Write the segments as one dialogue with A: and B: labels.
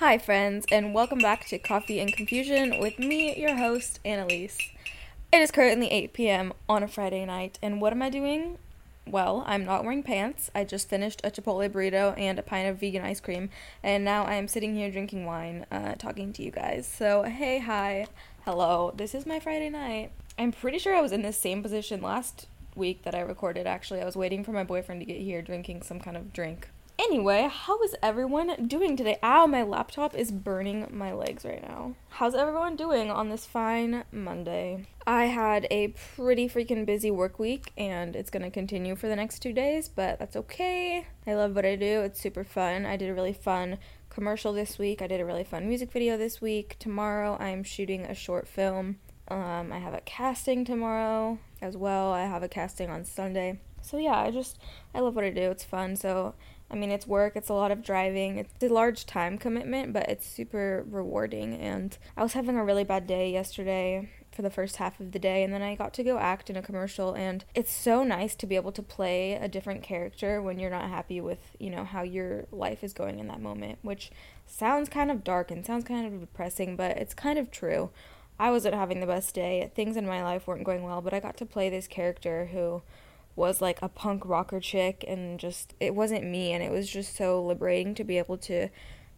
A: Hi, friends, and welcome back to Coffee and Confusion with me, your host, Annalise. It is currently 8 p.m. on a Friday night, and what am I doing? Well, I'm not wearing pants. I just finished a Chipotle burrito and a pint of vegan ice cream, and now I am sitting here drinking wine, uh, talking to you guys. So, hey, hi, hello, this is my Friday night. I'm pretty sure I was in this same position last week that I recorded, actually. I was waiting for my boyfriend to get here drinking some kind of drink. Anyway, how is everyone doing today? Ow, my laptop is burning my legs right now. How's everyone doing on this fine Monday? I had a pretty freaking busy work week and it's gonna continue for the next two days, but that's okay. I love what I do, it's super fun. I did a really fun commercial this week, I did a really fun music video this week. Tomorrow, I'm shooting a short film. Um, I have a casting tomorrow as well. I have a casting on Sunday. So yeah, I just I love what I do. It's fun. So I mean, it's work, it's a lot of driving, it's a large time commitment, but it's super rewarding. And I was having a really bad day yesterday for the first half of the day, and then I got to go act in a commercial. And it's so nice to be able to play a different character when you're not happy with, you know, how your life is going in that moment, which sounds kind of dark and sounds kind of depressing, but it's kind of true. I wasn't having the best day. Things in my life weren't going well, but I got to play this character who was like a punk rocker chick and just it wasn't me and it was just so liberating to be able to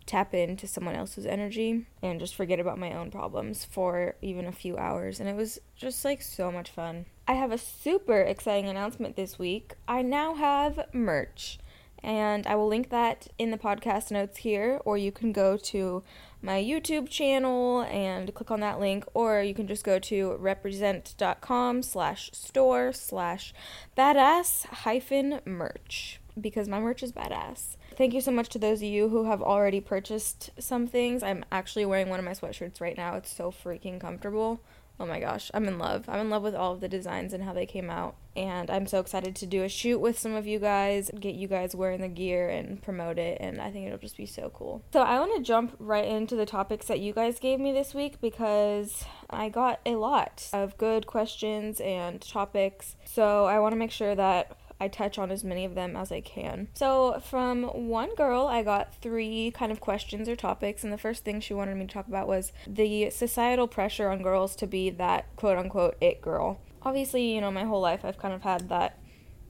A: tap into someone else's energy and just forget about my own problems for even a few hours and it was just like so much fun. I have a super exciting announcement this week. I now have merch and I will link that in the podcast notes here or you can go to my YouTube channel and click on that link, or you can just go to represent.com slash store slash badass hyphen merch because my merch is badass. Thank you so much to those of you who have already purchased some things. I'm actually wearing one of my sweatshirts right now. It's so freaking comfortable. Oh my gosh, I'm in love. I'm in love with all of the designs and how they came out. And I'm so excited to do a shoot with some of you guys, get you guys wearing the gear and promote it. And I think it'll just be so cool. So I want to jump right into the topics that you guys gave me this week because I got a lot of good questions and topics. So I want to make sure that I touch on as many of them as I can. So, from one girl, I got three kind of questions or topics, and the first thing she wanted me to talk about was the societal pressure on girls to be that quote unquote it girl. Obviously, you know, my whole life I've kind of had that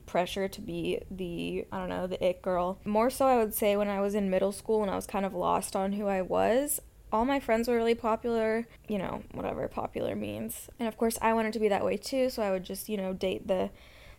A: pressure to be the I don't know, the it girl. More so I would say when I was in middle school and I was kind of lost on who I was. All my friends were really popular, you know, whatever popular means. And of course, I wanted to be that way too, so I would just, you know, date the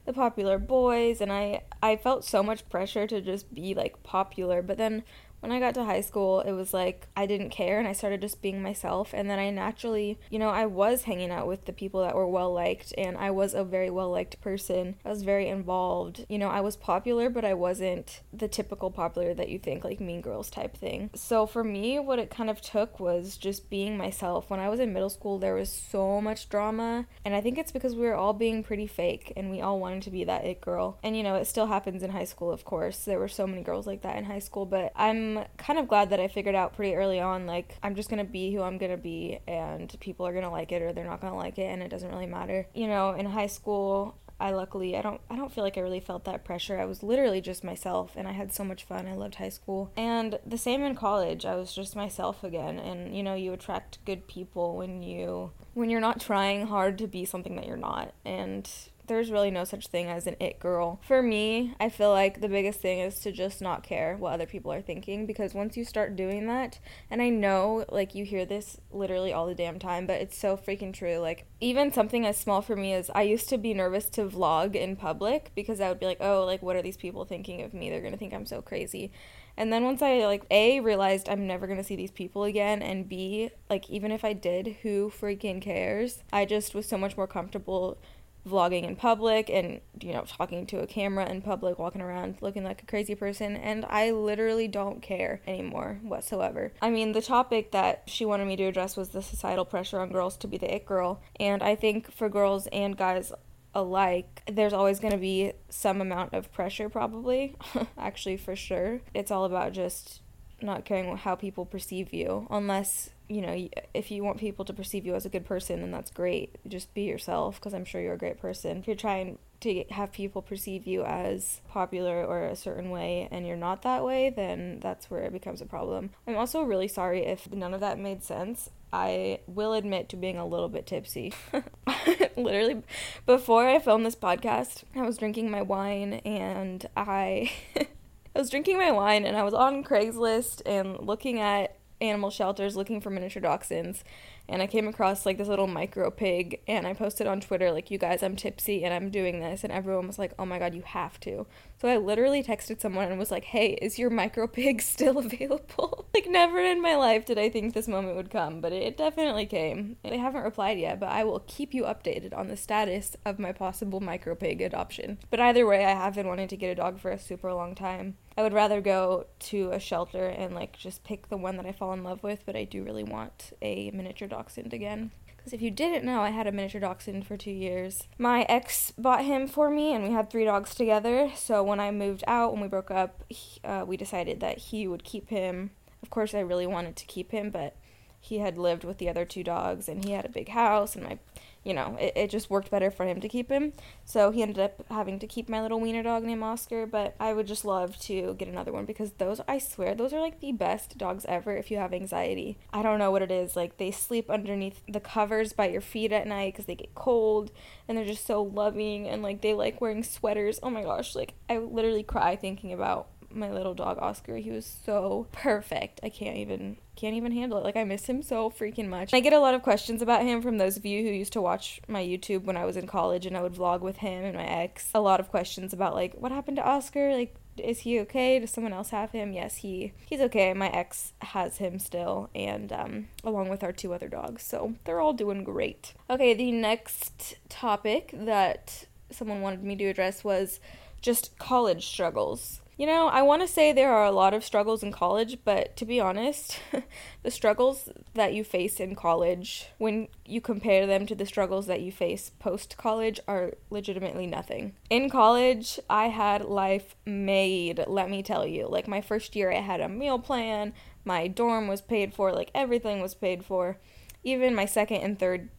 A: the popular boys and I I felt so much pressure to just be like popular but then when I got to high school, it was like I didn't care and I started just being myself. And then I naturally, you know, I was hanging out with the people that were well liked and I was a very well liked person. I was very involved. You know, I was popular, but I wasn't the typical popular that you think, like mean girls type thing. So for me, what it kind of took was just being myself. When I was in middle school, there was so much drama. And I think it's because we were all being pretty fake and we all wanted to be that it girl. And, you know, it still happens in high school, of course. There were so many girls like that in high school, but I'm kind of glad that I figured out pretty early on like I'm just to be who I'm to be and people are to like it or they're not to like it and it doesn't really matter. You know, in high school, I luckily I don't I don't feel like I really felt that pressure. I was literally just myself and I had so much fun. I loved high school. And the same in college. I was just myself again and you know, you attract good people when you when you're not trying hard to be something that you're not. And there's really no such thing as an it girl. For me, I feel like the biggest thing is to just not care what other people are thinking because once you start doing that, and I know like you hear this literally all the damn time, but it's so freaking true. Like, even something as small for me as I used to be nervous to vlog in public because I would be like, oh, like, what are these people thinking of me? They're gonna think I'm so crazy. And then once I like A realized I'm never going to see these people again and B like even if I did who freaking cares I just was so much more comfortable vlogging in public and you know talking to a camera in public walking around looking like a crazy person and I literally don't care anymore whatsoever. I mean the topic that she wanted me to address was the societal pressure on girls to be the it girl and I think for girls and guys alike there's always going to be some amount of pressure probably actually for sure. It's all about just not caring how people perceive you unless you know if you want people to perceive you as a good person then that's great just be yourself because i'm sure you're a great person if you're trying to have people perceive you as popular or a certain way and you're not that way, then that's where it becomes a problem. I'm also really sorry if none of that made sense. I will admit to being a little bit tipsy. Literally, before I filmed this podcast, I was drinking my wine and I. I was drinking my wine and I was on Craigslist and looking at animal shelters looking for miniature dachshunds and I came across like this little micro pig and I posted on Twitter like you guys I'm tipsy and I'm doing this and everyone was like oh my god you have to. So I literally texted someone and was like hey is your micro pig still available? like never in my life did I think this moment would come but it definitely came. They haven't replied yet but I will keep you updated on the status of my possible micro pig adoption. But either way I have been wanting to get a dog for a super long time. I would rather go to a shelter and like just pick the one that I fall in love with, but I do really want a miniature dachshund again. Because if you didn't know, I had a miniature dachshund for two years. My ex bought him for me, and we had three dogs together. So when I moved out, when we broke up, he, uh, we decided that he would keep him. Of course, I really wanted to keep him, but he had lived with the other two dogs, and he had a big house, and my you know, it, it just worked better for him to keep him. So he ended up having to keep my little wiener dog named Oscar. But I would just love to get another one because those, I swear, those are like the best dogs ever if you have anxiety. I don't know what it is. Like they sleep underneath the covers by your feet at night because they get cold and they're just so loving and like they like wearing sweaters. Oh my gosh, like I literally cry thinking about my little dog Oscar. He was so perfect. I can't even can't even handle it. Like I miss him so freaking much. I get a lot of questions about him from those of you who used to watch my YouTube when I was in college and I would vlog with him and my ex. A lot of questions about like what happened to Oscar? Like is he okay? Does someone else have him? Yes, he he's okay. My ex has him still and um along with our two other dogs. So they're all doing great. Okay, the next topic that someone wanted me to address was just college struggles. You know, I want to say there are a lot of struggles in college, but to be honest, the struggles that you face in college, when you compare them to the struggles that you face post college, are legitimately nothing. In college, I had life made, let me tell you. Like, my first year, I had a meal plan, my dorm was paid for, like, everything was paid for. Even my second and third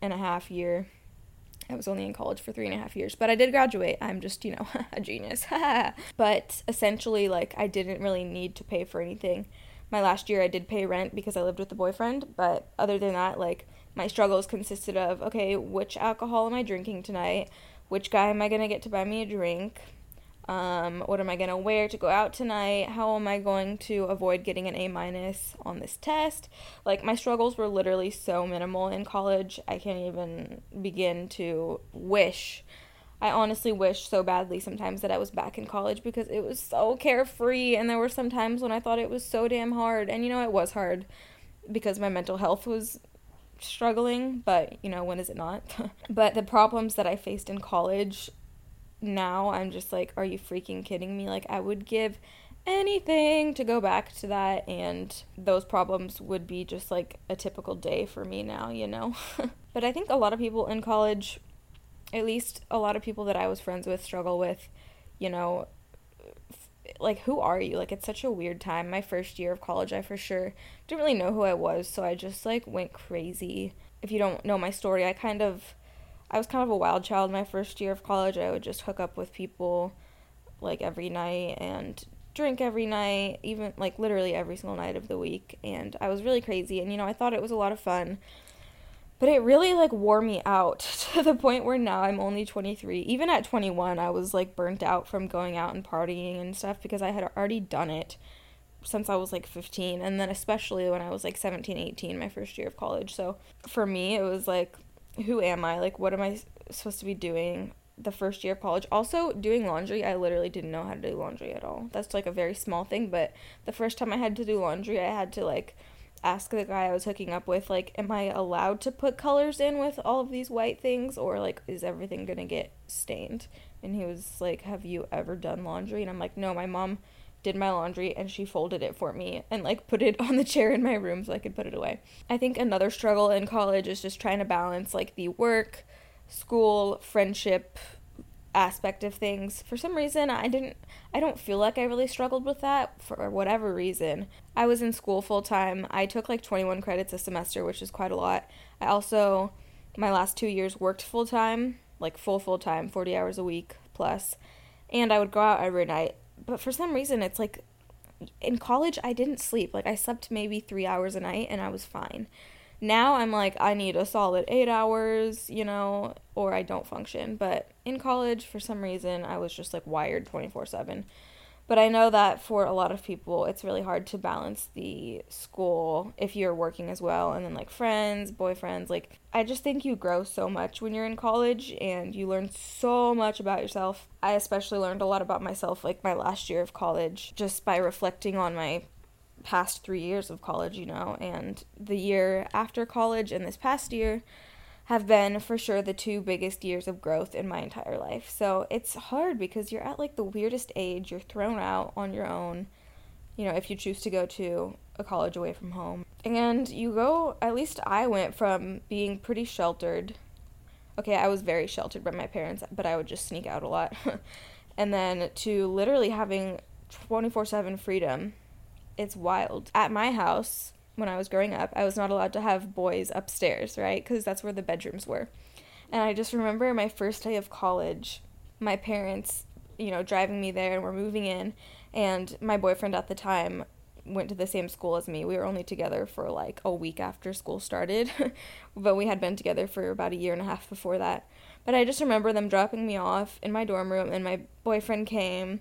A: and a half year, I was only in college for three and a half years, but I did graduate. I'm just, you know, a genius. but essentially, like, I didn't really need to pay for anything. My last year, I did pay rent because I lived with a boyfriend, but other than that, like, my struggles consisted of okay, which alcohol am I drinking tonight? Which guy am I to get to buy me a drink? Um, what am I gonna wear to go out tonight? How am I going to avoid getting an A minus on this test? Like my struggles were literally so minimal in college. I can't even begin to wish. I honestly wish so badly sometimes that I was back in college because it was so carefree and there were some times when I thought it was so damn hard. And you know it was hard because my mental health was struggling, but you know, when is it not? but the problems that I faced in college now I'm just like, are you freaking kidding me? Like, I would give anything to go back to that, and those problems would be just like a typical day for me now, you know? but I think a lot of people in college, at least a lot of people that I was friends with, struggle with, you know, like who are you like it's such a weird time my first year of college i for sure didn't really know who i was so i just like went crazy if you don't know my story i kind of I was kind of a wild child my first year of college. I would just hook up with people like every night and drink every night, even like literally every single night of the week. And I was really crazy. And, you know, I thought it was a lot of fun. But it really like wore me out to the point where now I'm only 23. Even at 21, I was like burnt out from going out and partying and stuff because I had already done it since I was like 15 and then especially when I was like 17, 18, my first year of college. So for me, it was like who am I? Like, what am I supposed to be doing the first year of college? Also, doing laundry, I literally didn't know how to do laundry at all. That's like a very small thing, but the first time I had to do laundry, I had to like ask the guy I was hooking up with, like, am I allowed to put colors in with all of these white things, or like, is everything gonna get stained? And he was like, Have you ever done laundry? And I'm like, No, my mom did my laundry and she folded it for me and like put it on the chair in my room so I could put it away. I think another struggle in college is just trying to balance like the work, school, friendship aspect of things. For some reason, I didn't I don't feel like I really struggled with that for whatever reason. I was in school full time. I took like 21 credits a semester, which is quite a lot. I also my last 2 years worked full time like full full time, 40 hours a week plus. And I would go out every night. But for some reason it's like in college I didn't sleep. Like I slept maybe 3 hours a night and I was fine. Now I'm like I need a solid 8 hours, you know, or I don't function. But in college for some reason I was just like wired 24/7. But I know that for a lot of people, it's really hard to balance the school if you're working as well, and then like friends, boyfriends. Like, I just think you grow so much when you're in college and you learn so much about yourself. I especially learned a lot about myself, like my last year of college, just by reflecting on my past three years of college, you know, and the year after college and this past year have been for sure the two biggest years of growth in my entire life. So it's hard because you're at like the weirdest age, you're thrown out on your own, you know, if you choose to go to a college away from home. And you go, at least I went from being pretty sheltered. Okay, I was very sheltered by my parents, but I would just sneak out a lot. and then to literally having 24 7 freedom. It's wild. At my house, when I was growing up, I was not allowed to have boys upstairs, right? Because that's where the bedrooms were. And I just remember my first day of college, my parents, you know, driving me there and we're moving in. And my boyfriend at the time went to the same school as me. We were only together for like a week after school started, but we had been together for about a year and a half before that. But I just remember them dropping me off in my dorm room, and my boyfriend came,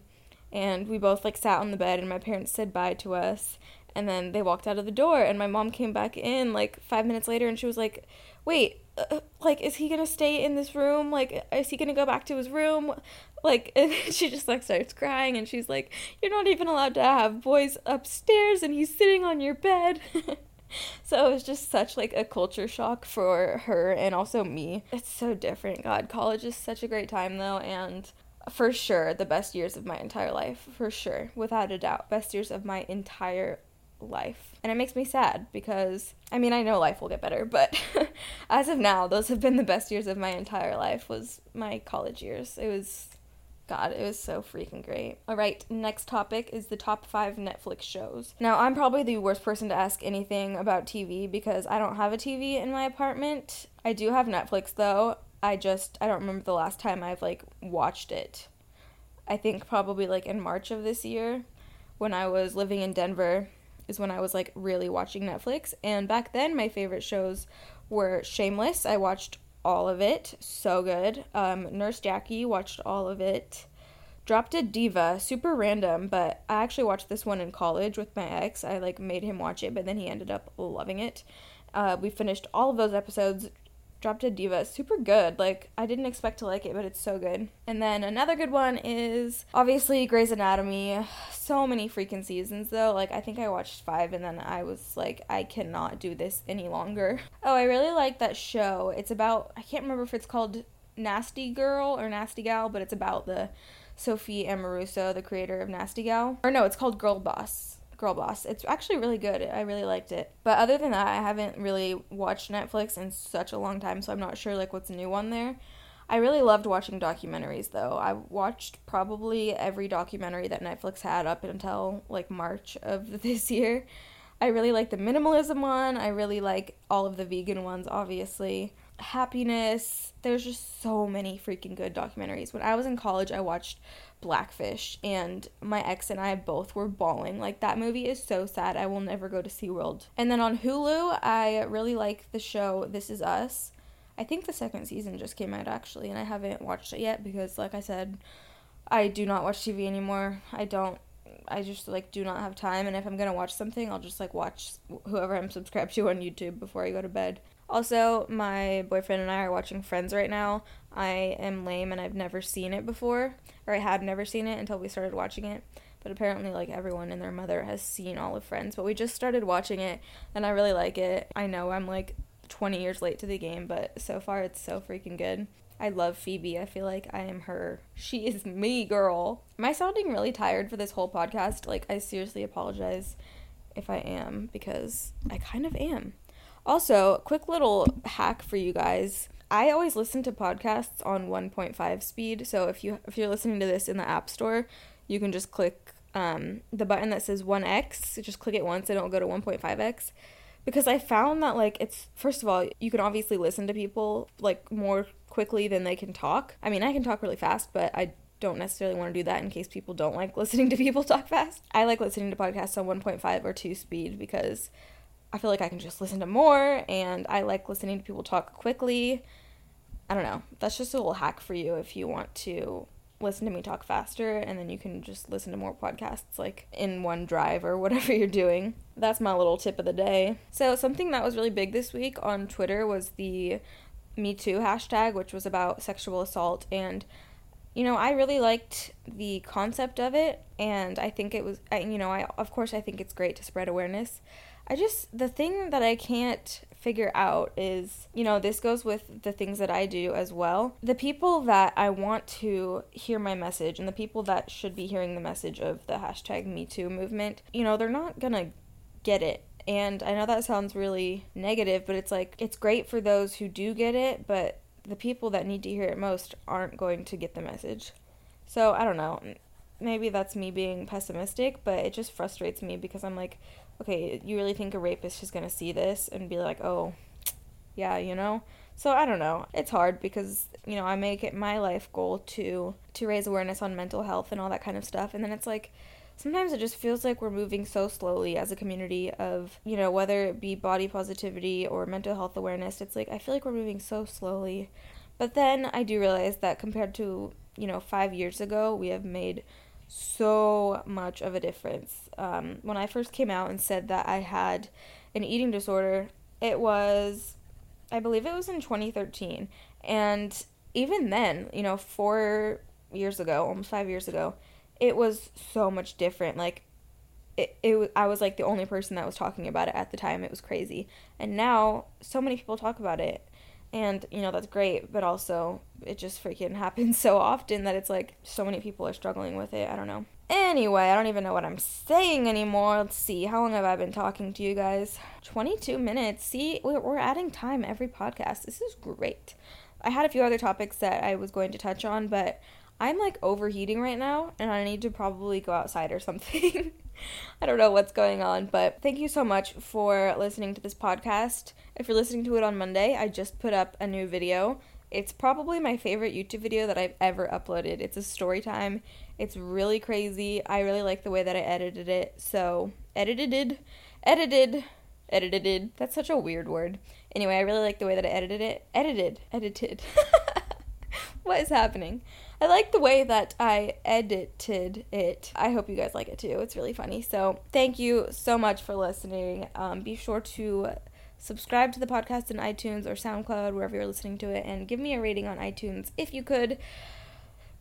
A: and we both like sat on the bed, and my parents said bye to us, and then they walked out of the door and my mom came back in like 5 minutes later and she was like wait uh, like is he to stay in this room? Like is he to go back to his room? Like she just like starts crying and she's like you're not even allowed to have boys upstairs and he's sitting on your bed. So it was just such like a culture shock for her and also me. It's so different. God college is such a great time though and for sure the best years of my entire life for sure without a doubt. Best years of my entire life. And it makes me sad because I mean, I know life will get better, but as of now, those have been the best years of my entire life was my college years. It was God, it was so freaking great. All right, next topic is the top 5 Netflix shows. Now, I'm probably the worst person to ask anything about TV because I don't have a TV in my apartment. I do have Netflix though. I just I don't remember the last time I've like watched it. I think probably like in March of this year when I was living in Denver is when I was like really watching Netflix. And back then, my favorite shows were Shameless. I watched all of it. So good. Um, Nurse Jackie, watched all of it. Drop Dead Diva, super random, but I actually watched this one in college with my ex. I like made him watch it, but then he ended up loving it. Uh, we finished all of those episodes. Drop Dead Diva, super good. Like I didn't expect to like it, but it's so good. And then another good one is obviously Grey's Anatomy. So many freaking seasons though. Like I think I watched 5 and then I was like I cannot do this any longer. Oh, I really like that show. It's about I can't remember if it's called Nasty Girl or Nasty Gal, but it's about the Sophie Amoruso, the creator of Nasty Gal. Or no, it's called Girl Boss. Girl Boss. It's actually really good. I really liked it. But other than that, I haven't really watched Netflix in such a long time, so I'm not sure like what's new on there. I really loved watching documentaries though. I watched probably every documentary that Netflix had up until like March of this year. I really like the minimalism one. I really like all of the vegan ones, obviously. Happiness. There's just so many freaking good documentaries. When I was in college, I watched Blackfish, and my ex and I both were bawling. Like, that movie is so sad. I will never go to SeaWorld. And then on Hulu, I really like the show This Is Us. I think the second season just came out actually, and I haven't watched it yet because, like I said, I do not watch TV anymore. I don't. I just like do not have time, and if I'm gonna watch something, I'll just like watch whoever I'm subscribed to on YouTube before I go to bed. Also, my boyfriend and I are watching Friends right now. I am lame and I've never seen it before, or I had never seen it until we started watching it. But apparently, like everyone and their mother has seen all of Friends. But we just started watching it and I really like it. I know I'm like 20 years late to the game, but so far it's so freaking good. I love Phoebe. I feel like I am her. She is me, girl. Am I sounding really tired for this whole podcast? Like, I seriously apologize if I am because I kind of am. Also, quick little hack for you guys. I always listen to podcasts on 1.5 speed. So if you if you're listening to this in the App Store, you can just click um, the button that says 1x. Just click it once and it'll go to 1.5x. because I found that like it's first of all, you can obviously listen to people like more quickly than they can talk. I mean, I can talk really fast, but I don't necessarily want to do that in case people don't like listening to people talk fast. I like listening to podcasts on 1.5 or 2 speed because I feel like I can just listen to more and I like listening to people talk quickly. I don't know. That's just a little hack for you if you want to listen to me talk faster and then you can just listen to more podcasts like in one drive or whatever you're doing. That's my little tip of the day. So, something that was really big this week on Twitter was the Me Too hashtag, which was about sexual assault. And, you know, I really liked the concept of it. And I think it was, you know, I, of course, I think it's great to spread awareness. I just, the thing that I can't figure out is, you know, this goes with the things that I do as well. The people that I want to hear my message and the people that should be hearing the message of the hashtag Me Too movement, you know, they're not gonna get it. And I know that sounds really negative, but it's like, it's great for those who do get it, but the people that need to hear it most aren't going to get the message. So I don't know. Maybe that's me being pessimistic, but it just frustrates me because I'm like, okay, you really think a rapist is going to see this and be like, oh, yeah, you know? So I don't know. It's hard because, you know, I make it my life goal to to raise awareness on mental health and all that kind of stuff. And then it's like sometimes it just feels like we're moving so slowly as a community of, you know, whether it be body positivity or mental health awareness. It's like I feel like we're moving so slowly. But then I do realize that compared to, you know, 5 years ago, we have made so much of a difference. Um, when I first came out and said that I had an eating disorder, it was, I believe it was in 2013. And even then, you know, four years ago, almost five years ago, it was so much different. Like, it, it I was like the only person that was talking about it at the time. It was crazy. And now, so many people talk about it. And, you know, that's great, but also it just freaking happens so often that it's like so many people are struggling with it. I don't know. Anyway, I don't even know what I'm saying anymore. Let's see. How long have I been talking to you guys? 22 minutes. See, we're adding time every podcast. This is great. I had a few other topics that I was going to touch on, but I'm like overheating right now and I need to probably go outside or something. I don't know what's going on, but thank you so much for listening to this podcast. If you're listening to it on Monday, I just put up a new video. It's probably my favorite YouTube video that I've ever uploaded. It's a story time. It's really crazy. I really like the way that I edited it. So, edited, edited, edited. That's such a weird word. Anyway, I really like the way that I edited it. Edited, edited. what is happening? I like the way that I edited it. I hope you guys like it too. It's really funny. So, thank you so much for listening. Um, be sure to subscribe to the podcast in iTunes or SoundCloud, wherever you're listening to it, and give me a rating on iTunes if you could.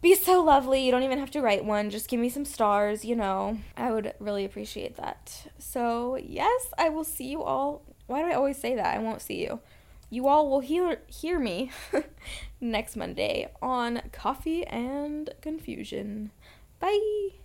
A: Be so lovely. You don't even have to write one. Just give me some stars, you know. I would really appreciate that. So, yes, I will see you all. Why do I always say that? I won't see you. You all will hear hear me next Monday on Coffee and Confusion. Bye.